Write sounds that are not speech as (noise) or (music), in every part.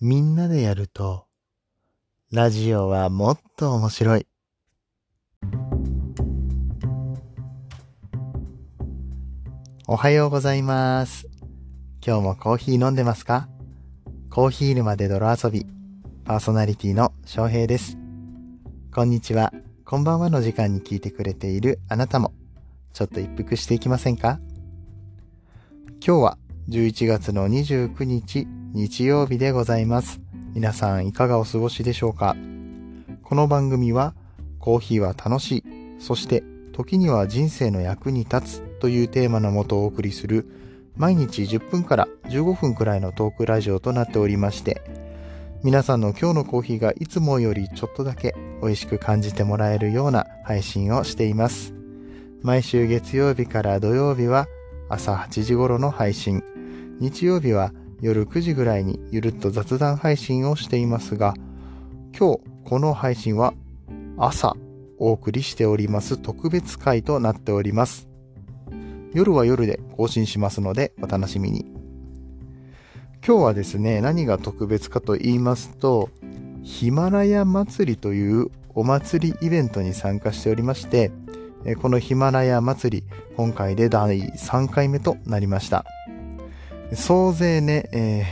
みんなでやると、ラジオはもっと面白い。おはようございます。今日もコーヒー飲んでますか？コーヒー沼で泥遊び、パーソナリティの翔平です。こんにちは、こんばんはの時間に聞いてくれているあなたも、ちょっと一服していきませんか？今日は11月の29日日曜日でございます。皆さんいかがお過ごしでしょうか？この番組はコーヒーは楽しい、そして時には人生の役に立つというテーマのもとお送りする毎日10分から15分くらいのトークラジオとなっておりまして皆さんの今日のコーヒーがいつもよりちょっとだけ美味しく感じてもらえるような配信をしています。毎週月曜日から土曜日は朝8時頃の配信、日曜日は夜9時ぐらいにゆるっと雑談配信をしていますが、今日この配信は朝お送りしております特別会となっております。夜は夜で更新しますのでお楽しみに。今日はですね、何が特別かと言いますと、ヒマラヤ祭りというお祭りイベントに参加しておりまして、このヒマラヤ祭り、今回で第3回目となりました。総勢ね、え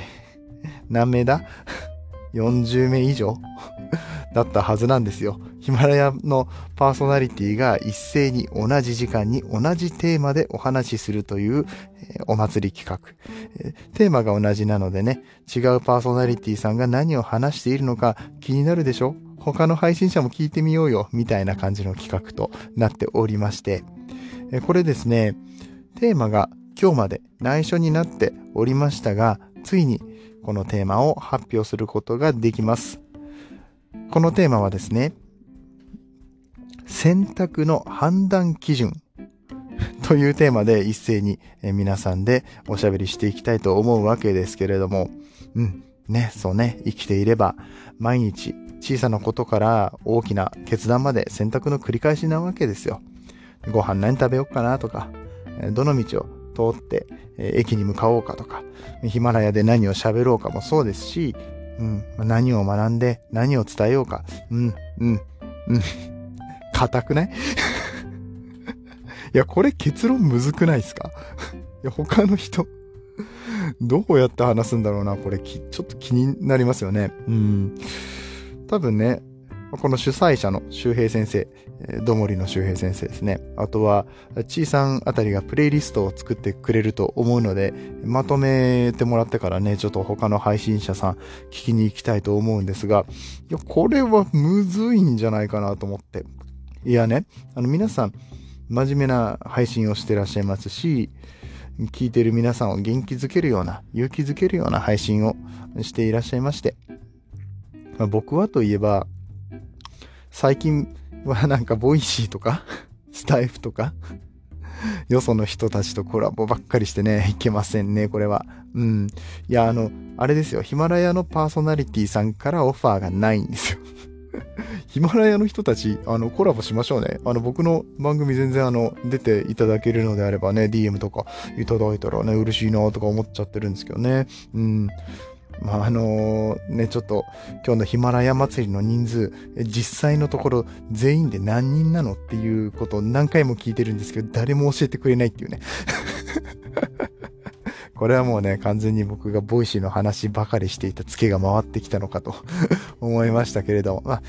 ー、何名だ (laughs) ?40 名以上？(laughs) だったはずなんですよ。ヒマラヤのパーソナリティが一斉に同じ時間に同じテーマでお話しするという、お祭り企画、テーマが同じなのでね、違うパーソナリティさんが何を話しているのか気になるでしょ？他の配信者も聞いてみようよ、みたいな感じの企画となっておりまして、これですね、テーマが今日まで内緒になっておりましたが、ついにこのテーマを発表することができます。このテーマはですね、選択の判断基準 (laughs) というテーマで一斉に皆さんでおしゃべりしていきたいと思うわけですけれども、うん、ね、そうね、生きていれば毎日小さなことから大きな決断まで選択の繰り返しなわけですよ。ご飯何食べようかなとか、どの道を通って、えー駅に向かおうかとか、ヒマラヤで何を喋ろうかもそうですし、うん、何を学んで何を伝えようか、うん、うん、うん、硬くない？(laughs) いや、これ結論むずくないですか？(laughs) いや、他の人、どうやって話すんだろうな、これ、ちょっと気になりますよね。うん。多分ね、この主催者の周平先生、どもりの周平先生ですね。あとは、ちいさんあたりがプレイリストを作ってくれると思うので、まとめてもらってからね、ちょっと他の配信者さん聞きに行きたいと思うんですが、いや、これはむずいんじゃないかなと思って。いやね、あの皆さん、真面目な配信をしてらっしゃいますし、聞いてる皆さんを元気づけるような、勇気づけるような配信をしていらっしゃいまして、僕はといえば、最近はなんか Voicy とか、(laughs) スタエフとか、よその人たちとコラボばっかりしてね、いけませんね、これは。うん。いや、あの、あれですよ、ヒマラヤのパーソナリティさんからオファーがないんですよ。(laughs) ヒマラヤの人たち、あの、コラボしましょうね。あの、僕の番組全然あの、出ていただけるのであればね、DM とかいただいたらね、嬉しいなとか思っちゃってるんですけどね。うん。まあ、あのね、ちょっと、今日のヒマラヤ祭りの人数、実際のところ、全員で何人なのっていうことを何回も聞いてるんですけど、誰も教えてくれないっていうね。(laughs) これはもうね、完全に僕が Voicy の話ばかりしていたツケが回ってきたのかと (laughs) 思いましたけれども、まあ、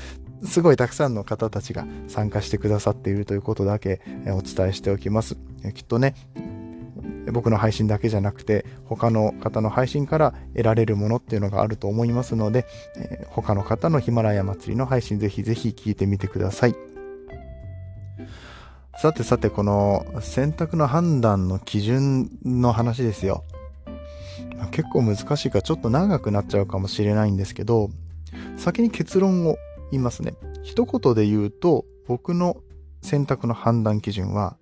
すごいたくさんの方たちが参加してくださっているということだけお伝えしておきます。きっとね、僕の配信だけじゃなくて、他の方の配信から得られるものっていうのがあると思いますので、えー他の方のヒマラヤ祭りの配信ぜひぜひ聞いてみてください。さてさて、この選択の判断の基準の話ですよ。結構難しいかちょっと長くなっちゃうかもしれないんですけど、先に結論を言いますね。一言で言うと、僕の選択の判断基準は、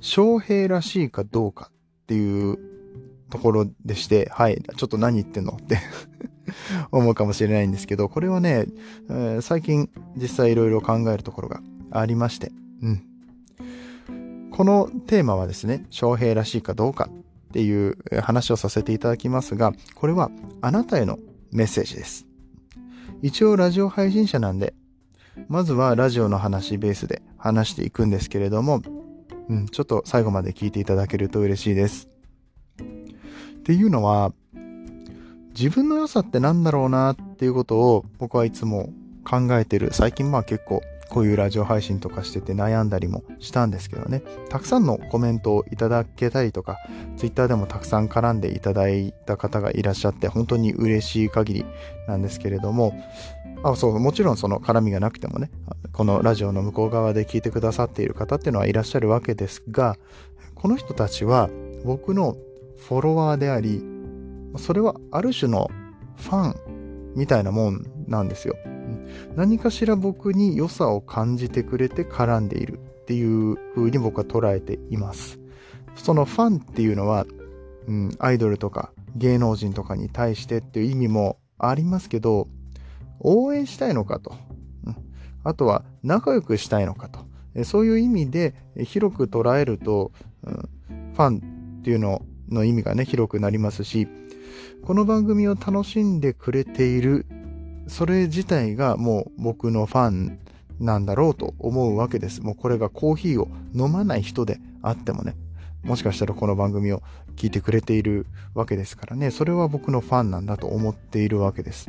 翔平らしいかどうかっていうところでして、はい、ちょっと何言ってんのって (laughs) 思うかもしれないんですけど、これはね、えー最近実際いろいろ考えるところがありまして、うん。このテーマはですね、翔平らしいかどうかっていう話をさせていただきますが、これはあなたへのメッセージです。一応ラジオ配信者なんで、まずはラジオの話ベースで話していくんですけれども、うん、ちょっと最後まで聞いていただけると嬉しいです。っていうのは、自分の良さって何だろうなっていうことを僕はいつも考えてる。最近まあ結構こういうラジオ配信とかしてて悩んだりもしたんですけどね。たくさんのコメントをいただけたりとか、ツイッターでもたくさん絡んでいただいた方がいらっしゃって本当に嬉しい限りなんですけれども、あそう、もちろんその絡みがなくてもね、このラジオの向こう側で聞いてくださっている方っていうのはいらっしゃるわけですが、この人たちは僕のフォロワーであり、それはある種のファンみたいなもんなんですよ。何かしら僕に良さを感じてくれて絡んでいるっていう風に僕は捉えています。そのファンっていうのは、うん、アイドルとか芸能人とかに対してっていう意味もありますけど、応援したいのかと。あとは仲良くしたいのかと。そういう意味で広く捉えると、うん、ファンっていうのの意味がね、広くなりますし、この番組を楽しんでくれている、それ自体がもう僕のファンなんだろうと思うわけです。もうこれがコーヒーを飲まない人であってもね、もしかしたらこの番組を聞いてくれているわけですからね、それは僕のファンなんだと思っているわけです。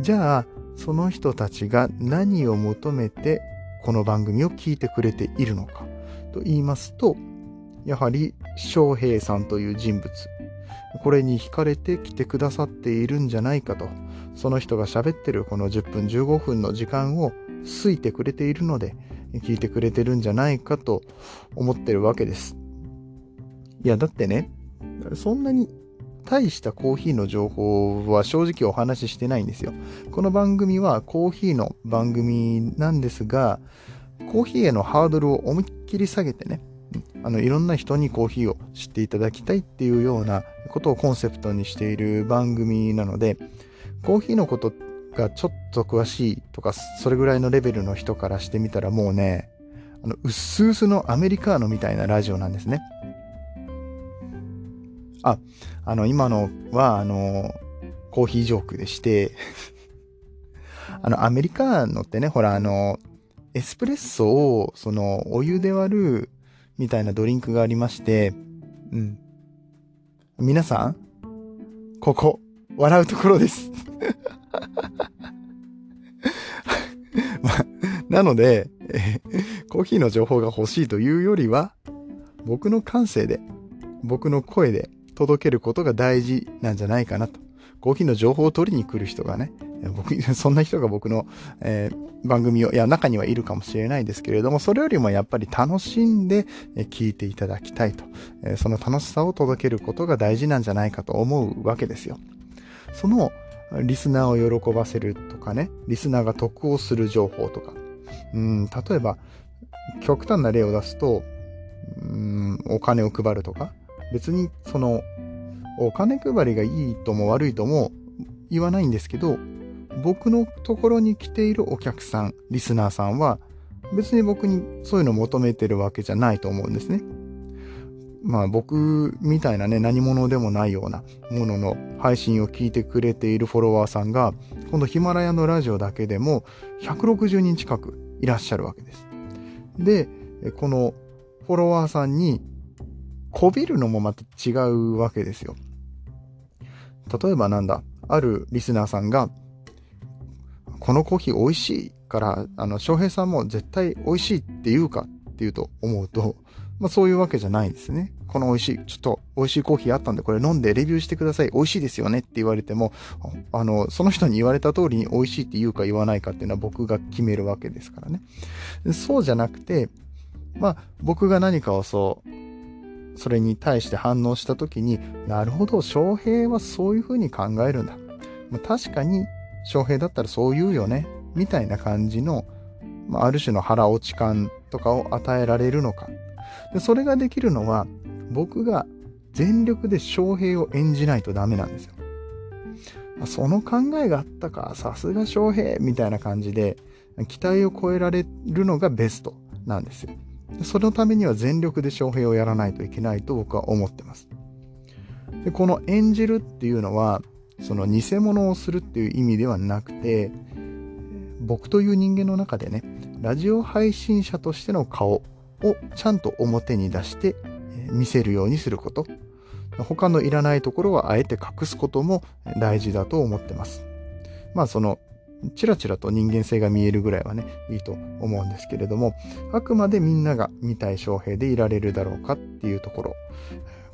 じゃあ、その人たちが何を求めてこの番組を聞いてくれているのかと言いますと、やはり翔平さんという人物、これに惹かれて来てくださっているんじゃないかと、その人が喋ってるこの10分15分の時間を好いてくれているので、聞いてくれてるんじゃないかと思ってるわけです。いや、だってね、そんなに大したコーヒーの情報は正直お話ししてないんですよ。この番組はコーヒーの番組なんですが、コーヒーへのハードルを思いっきり下げてね、あのいろんな人にコーヒーを知っていただきたいっていうようなことをコンセプトにしている番組なので、コーヒーのことがちょっと詳しいとか、それぐらいのレベルの人からしてみたらもうね、あの、うっすうすのアメリカーノみたいなラジオなんですね。あ、あの、今のは、あの、コーヒージョークでして (laughs) あの、アメリカのってね、ほら、あの、エスプレッソを、その、お湯で割るみたいなドリンクがありまして、うん。皆さん、ここ、笑うところですま、(laughs) なので、えコーヒーの情報が欲しいというよりは、僕の感性で、僕の声で、届けることが大事なんじゃないかなと。コーヒーの情報を取りに来る人がね、僕、(laughs) そんな人が僕の、えー、番組を、いや、中にはいるかもしれないですけれども、それよりもやっぱり楽しんで聞いていただきたいと、えー、その楽しさを届けることが大事なんじゃないかと思うわけですよ。その、リスナーを喜ばせるとかね、リスナーが得をする情報とか、うん、例えば、極端な例を出すと、うん、お金を配るとか、別にそのお金配りがいいとも悪いとも言わないんですけど僕のところに来ているお客さんリスナーさんは別に僕にそういうのを求めてるわけじゃないと思うんですね。まあ僕みたいなね何者でもないようなものの配信を聞いてくれているフォロワーさんがこのヒマラヤのラジオだけでも160人近くいらっしゃるわけです。で、このフォロワーさんにこびるのもまた違うわけですよ。例えばなんだ、あるリスナーさんが、このコーヒー美味しいから、あの、翔平さんも絶対美味しいって言うかっていうと思うと、まあそういうわけじゃないですね。この美味しい、ちょっと美味しいコーヒーあったんでこれ飲んでレビューしてください。美味しいですよねって言われても、あの、その人に言われた通りに美味しいって言うか言わないかっていうのは僕が決めるわけですからね。そうじゃなくて、まあ僕が何かをそう、それに対して反応した時に、なるほど、翔平はそういうふうに考えるんだ。ま、確かに、翔平だったらそう言うよね。みたいな感じの、まあ、ある種の腹落ち感とかを与えられるのか。でそれができるのは、僕が全力で翔平を演じないとダメなんですよ。その考えがあったか、さすが翔平みたいな感じで、期待を超えられるのがベストなんですよ。そのためには全力で翔平をやらないといけないと僕は思ってます。でこの演じるっていうのは、その偽物をするっていう意味ではなくて、僕という人間の中でね、ラジオ配信者としての顔をちゃんと表に出して見せるようにすること。他のいらないところはあえて隠すことも大事だと思ってます。まあその、ちらちらと人間性が見えるぐらいはね、いいと思うんですけれども、あくまでみんなが見たい翔平でいられるだろうかっていうところ。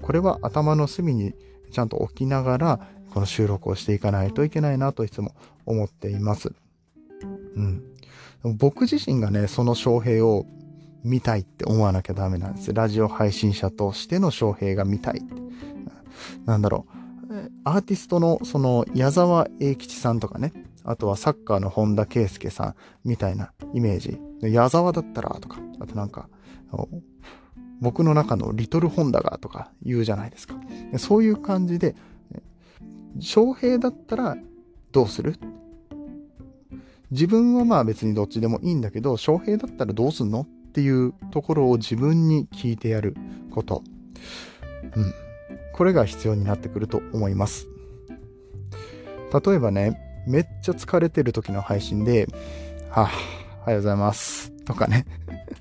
これは頭の隅にちゃんと置きながら、この収録をしていかないといけないなといつも思っています。うん。僕自身がね、その翔平を見たいって思わなきゃダメなんです。ラジオ配信者としての翔平が見たい。なんだろう。アーティストのその矢沢永吉さんとかね、あとはサッカーの本田圭佑さんみたいなイメージ。矢沢だったらとか、あとなんか、僕の中のリトルホンダがとか言うじゃないですか。そういう感じで、翔平だったらどうする？自分はまあ別にどっちでもいいんだけど、翔平だったらどうすんの？っていうところを自分に聞いてやること。うん。これが必要になってくると思います。例えばね、めっちゃ疲れてる時の配信で、はあ、おはようございます。とかね。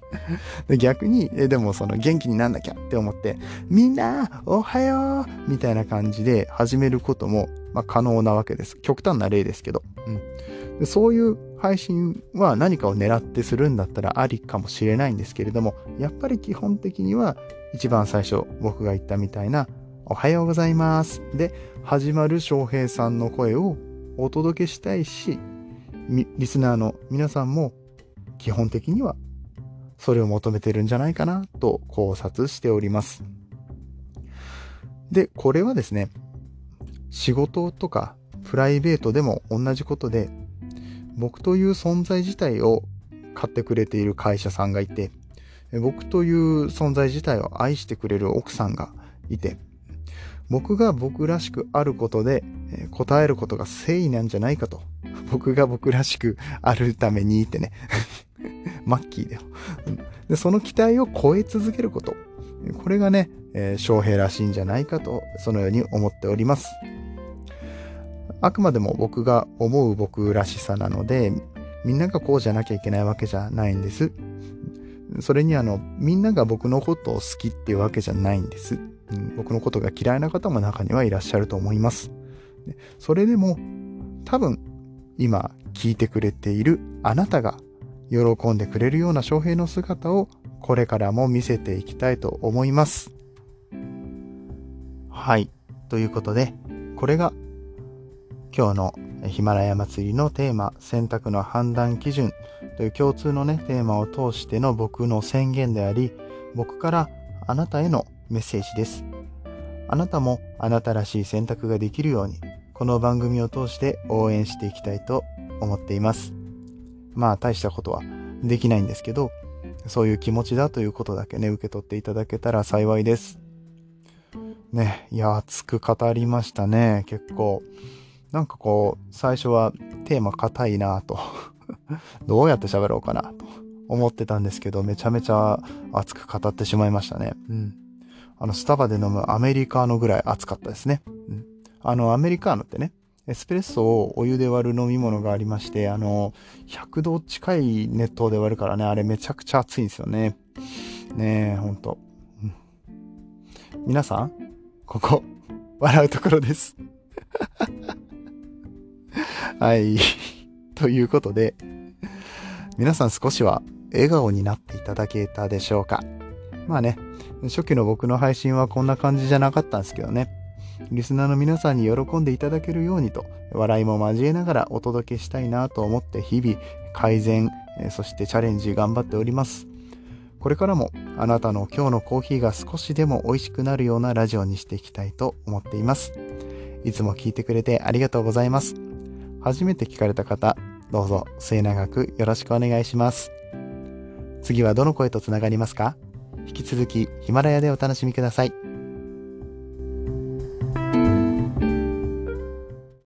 (laughs) で逆に、え、でもその元気になんなきゃって思って、みんな、おはようみたいな感じで始めることも、まあ、可能なわけです。極端な例ですけど。うん、でそういう配信は何かを狙ってするんだったらありかもしれないんですけれども、やっぱり基本的には一番最初僕が言ったみたいな、おはようございます。で、始まる翔平さんの声をお届けしたいし、リスナーの皆さんも基本的にはそれを求めてるんじゃないかなと考察しております。で、これはですね、仕事とかプライベートでも同じことで、僕という存在自体を買ってくれている会社さんがいて、僕という存在自体を愛してくれる奥さんがいて、僕が僕らしくあることでえ答えることが誠意なんじゃないかと。(laughs) 僕が僕らしくあるためにってね。(laughs) マッキーだよ。(laughs) でその期待を超え続けること。これがね、えー、翔平らしいんじゃないかと、そのように思っております。あくまでも僕が思う僕らしさなので、みんながこうじゃなきゃいけないわけじゃないんです。それにあの、みんなが僕のことを好きっていうわけじゃないんです。僕のことが嫌いな方も中にはいらっしゃると思います。それでも、多分、今聞いてくれているあなたが喜んでくれるような翔平の姿をこれからも見せていきたいと思います。はい。ということで、これが今日のヒマラヤ祭りのテーマ、選択の判断基準という共通のね、テーマを通しての僕の宣言であり、僕からあなたへのメッセージです。あなたもあなたらしい選択ができるように、この番組を通して応援していきたいと思っています。まあ大したことはできないんですけど、そういう気持ちだということだけね、受け取っていただけたら幸いです。ね、いや、熱く語りましたね、結構。なんかこう、最初はテーマ硬いなと (laughs) どうやって喋ろうかなと思ってたんですけど、めちゃめちゃ熱く語ってしまいましたね。うん。あの、スタバで飲むアメリカーノぐらい熱かったですね。うん。あの、アメリカーノってね、エスプレッソをお湯で割る飲み物がありまして、あの、100度近い熱湯で割るからね、あれめちゃくちゃ熱いんですよね。ねえ、ほんと。うん、皆さん、ここ、笑うところです。(laughs) はい。(laughs) ということで、皆さん少しは笑顔になっていただけたでしょうか。まあね、初期の僕の配信はこんな感じじゃなかったんですけどね。リスナーの皆さんに喜んでいただけるようにと、笑いも交えながらお届けしたいなと思って日々改善、そしてチャレンジ頑張っております。これからもあなたの今日のコーヒーが少しでも美味しくなるようなラジオにしていきたいと思っています。いつも聞いてくれてありがとうございます。初めて聞かれた方、どうぞ末永くよろしくお願いします。次はどの声とつながりますか？引き続きヒマラヤでお楽しみください。